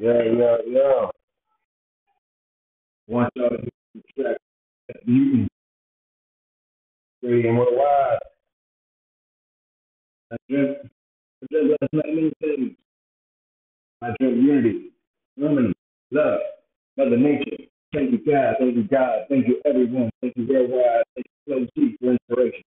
Yeah, yeah, yeah. Want y'all to hear Newton, Radio Worldwide. I dreamt, I dreamt last night many things. I dreamt unity, harmony, love, Mother Nature. Thank you, God. Thank you, God. Thank you, everyone. Thank you, Worldwide. Thank you, Flow G for inspiration.